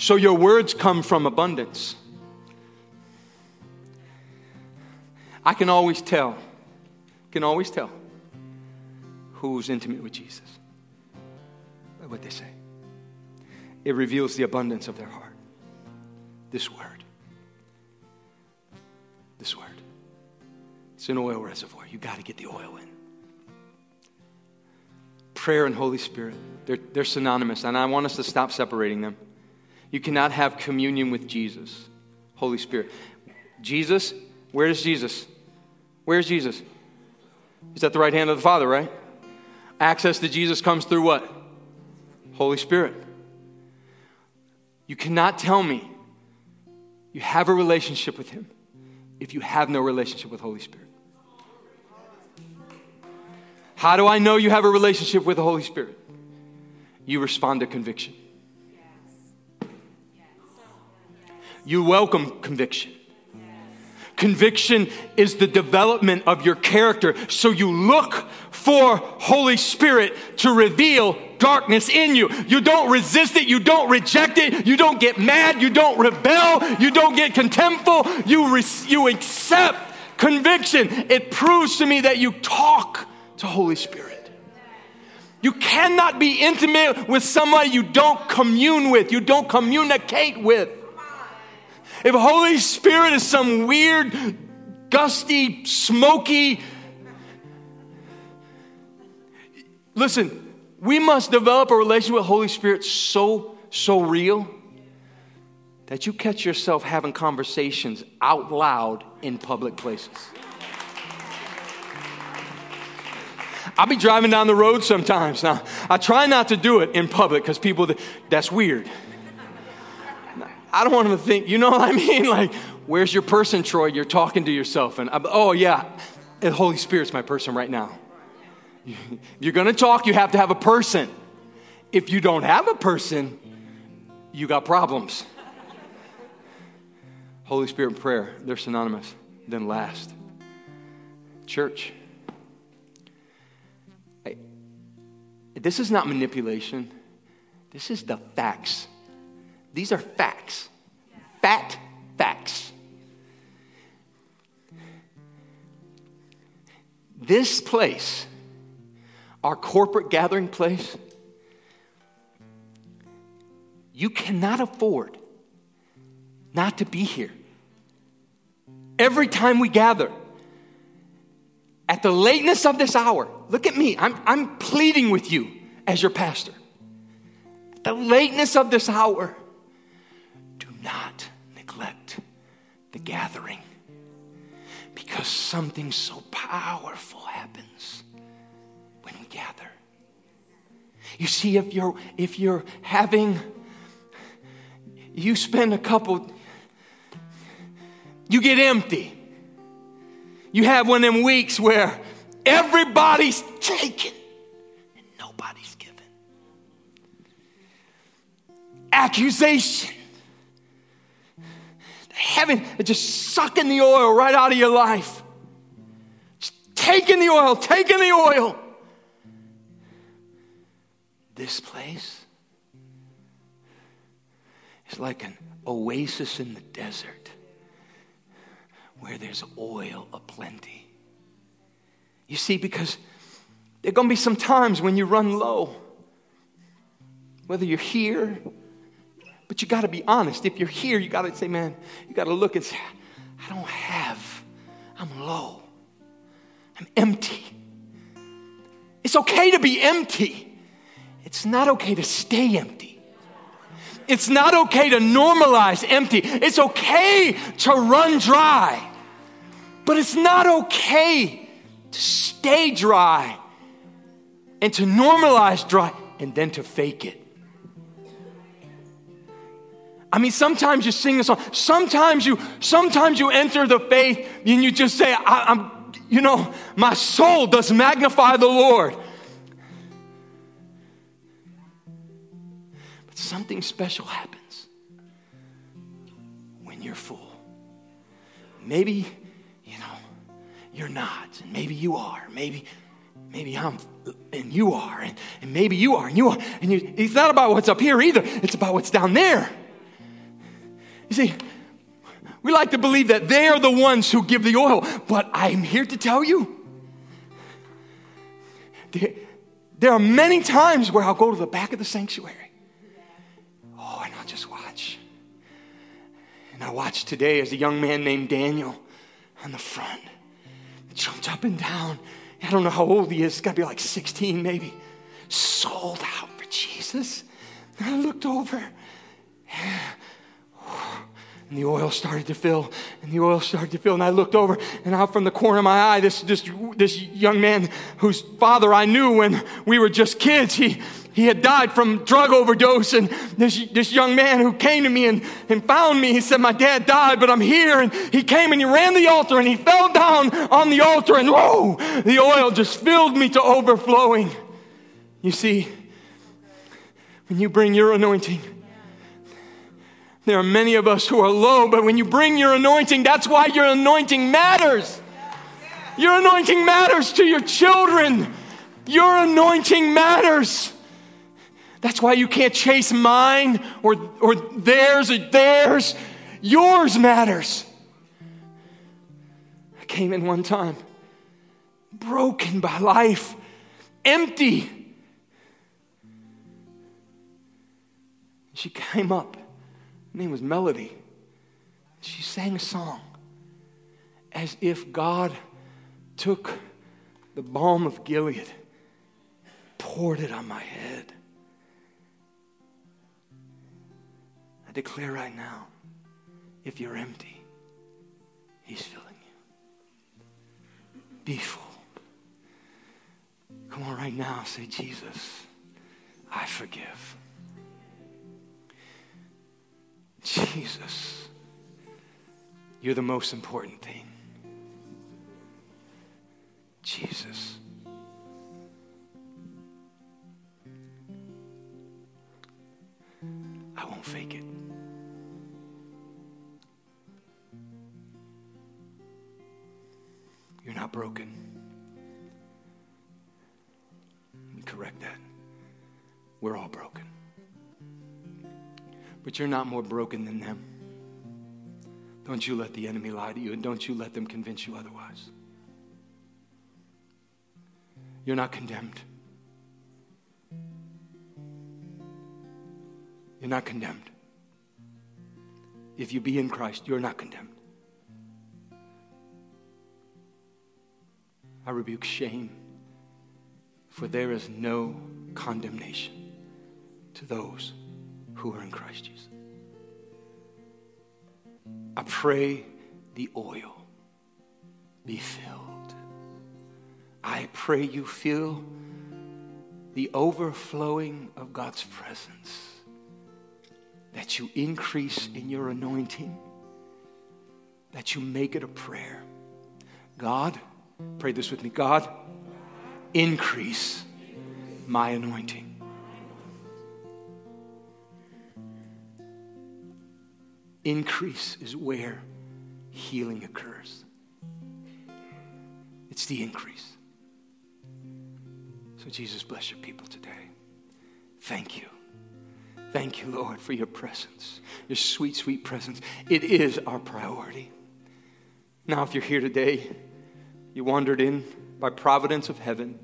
So your words come from abundance. I can always tell, can always tell who's intimate with Jesus by what they say. It reveals the abundance of their heart. This word. This word. It's an oil reservoir. You got to get the oil in. Prayer and Holy Spirit, they're, they're synonymous, and I want us to stop separating them. You cannot have communion with Jesus, Holy Spirit. Jesus, where is Jesus? Where's Jesus? He's at the right hand of the Father, right? Access to Jesus comes through what? Holy Spirit. You cannot tell me you have a relationship with Him if you have no relationship with Holy Spirit. How do I know you have a relationship with the Holy Spirit? You respond to conviction. You welcome conviction. Conviction is the development of your character. So you look for Holy Spirit to reveal darkness in you. You don't resist it. You don't reject it. You don't get mad. You don't rebel. You don't get contemptful. You, re- you accept conviction. It proves to me that you talk to Holy Spirit. You cannot be intimate with somebody you don't commune with, you don't communicate with. If Holy Spirit is some weird, gusty, smoky, listen, we must develop a relationship with Holy Spirit so, so real that you catch yourself having conversations out loud in public places. I'll be driving down the road sometimes. Now, I try not to do it in public because people, that's weird. I don't want them to think, you know what I mean? Like, where's your person, Troy? You're talking to yourself. And, I'm, oh, yeah, the Holy Spirit's my person right now. You're going to talk, you have to have a person. If you don't have a person, you got problems. Holy Spirit and prayer, they're synonymous. Then last, church. This is not manipulation. This is the facts. These are facts. Fat facts. This place, our corporate gathering place, you cannot afford not to be here. Every time we gather, at the lateness of this hour, look at me, I'm, I'm pleading with you as your pastor. At the lateness of this hour, not neglect the gathering because something so powerful happens when we gather. You see, if you're if you're having you spend a couple, you get empty. You have one of them weeks where everybody's taken and nobody's given. Accusation. Heaven just sucking the oil right out of your life. Just taking the oil, taking the oil. This place is like an oasis in the desert where there's oil aplenty. You see, because there are going to be some times when you run low, whether you're here, but you got to be honest. If you're here, you got to say, man, you got to look and say, I don't have, I'm low, I'm empty. It's okay to be empty, it's not okay to stay empty. It's not okay to normalize empty. It's okay to run dry. But it's not okay to stay dry and to normalize dry and then to fake it. I mean, sometimes you sing a song. Sometimes you, sometimes you enter the faith and you just say, I, am you know, my soul does magnify the Lord. But something special happens when you're full. Maybe, you know, you're not, and maybe you are. Maybe, maybe I'm, and you are, and, and maybe you are, and you are. And you, it's not about what's up here either, it's about what's down there. You see, we like to believe that they are the ones who give the oil, but I'm here to tell you there, are many times where I'll go to the back of the sanctuary. Oh, and I'll just watch. And I watched today as a young man named Daniel on the front jumped up and down. I don't know how old he is. He's got to be like 16 maybe. Sold out for Jesus. And I looked over. And the oil started to fill, and the oil started to fill. And I looked over, and out from the corner of my eye, this, this, this young man whose father I knew when we were just kids, he, he had died from drug overdose. And this, this young man who came to me and, and found me, he said, My dad died, but I'm here. And he came and he ran the altar and he fell down on the altar, and whoa, the oil just filled me to overflowing. You see, when you bring your anointing, there are many of us who are low, but when you bring your anointing, that's why your anointing matters. Your anointing matters to your children. Your anointing matters. That's why you can't chase mine or, or theirs or theirs. Yours matters. I came in one time, broken by life, empty. She came up her name was Melody. She sang a song as if God took the balm of Gilead, poured it on my head. I declare right now if you're empty, He's filling you. Be full. Come on, right now, say, Jesus, I forgive. Jesus, you're the most important thing. Jesus. I won't fake it. You're not broken. Me correct that. We're all broken but you're not more broken than them. Don't you let the enemy lie to you, and don't you let them convince you otherwise. You're not condemned. You're not condemned. If you be in Christ, you're not condemned. I rebuke shame, for there is no condemnation to those who are in Christ Jesus. I pray the oil be filled. I pray you feel the overflowing of God's presence, that you increase in your anointing, that you make it a prayer. God, pray this with me God, increase my anointing. Increase is where healing occurs. It's the increase. So, Jesus, bless your people today. Thank you. Thank you, Lord, for your presence, your sweet, sweet presence. It is our priority. Now, if you're here today, you wandered in by providence of heaven,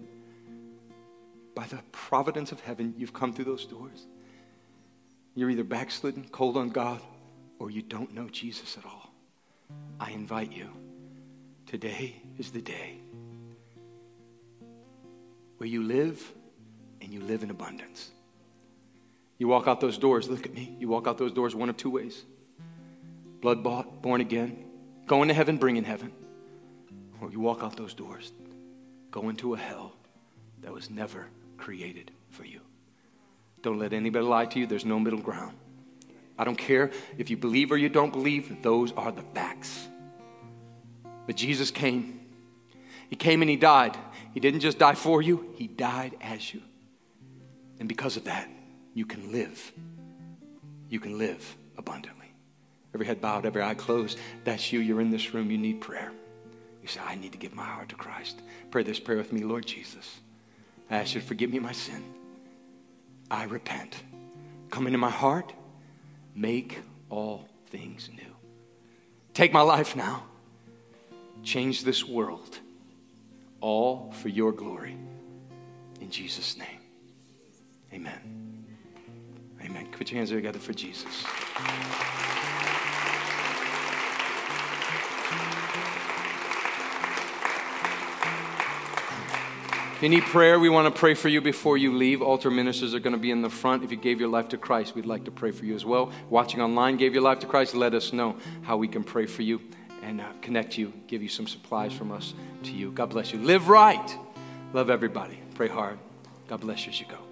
by the providence of heaven, you've come through those doors. You're either backslidden, cold on God, or you don't know Jesus at all, I invite you. Today is the day where you live and you live in abundance. You walk out those doors, look at me. You walk out those doors one of two ways blood bought, born again, going to heaven, bringing heaven. Or you walk out those doors, go into a hell that was never created for you. Don't let anybody lie to you. There's no middle ground. I don't care if you believe or you don't believe, those are the facts. But Jesus came. He came and He died. He didn't just die for you, He died as you. And because of that, you can live. You can live abundantly. Every head bowed, every eye closed. That's you. You're in this room. You need prayer. You say, I need to give my heart to Christ. Pray this prayer with me, Lord Jesus. I ask you to forgive me my sin. I repent. Come into my heart. Make all things new. Take my life now. Change this world. All for your glory. In Jesus' name. Amen. Amen. Put your hands together for Jesus. Need prayer, we want to pray for you before you leave. Altar ministers are going to be in the front. If you gave your life to Christ, we'd like to pray for you as well. Watching online, gave your life to Christ, let us know how we can pray for you and uh, connect you, give you some supplies from us to you. God bless you. Live right. Love everybody. Pray hard. God bless you as you go.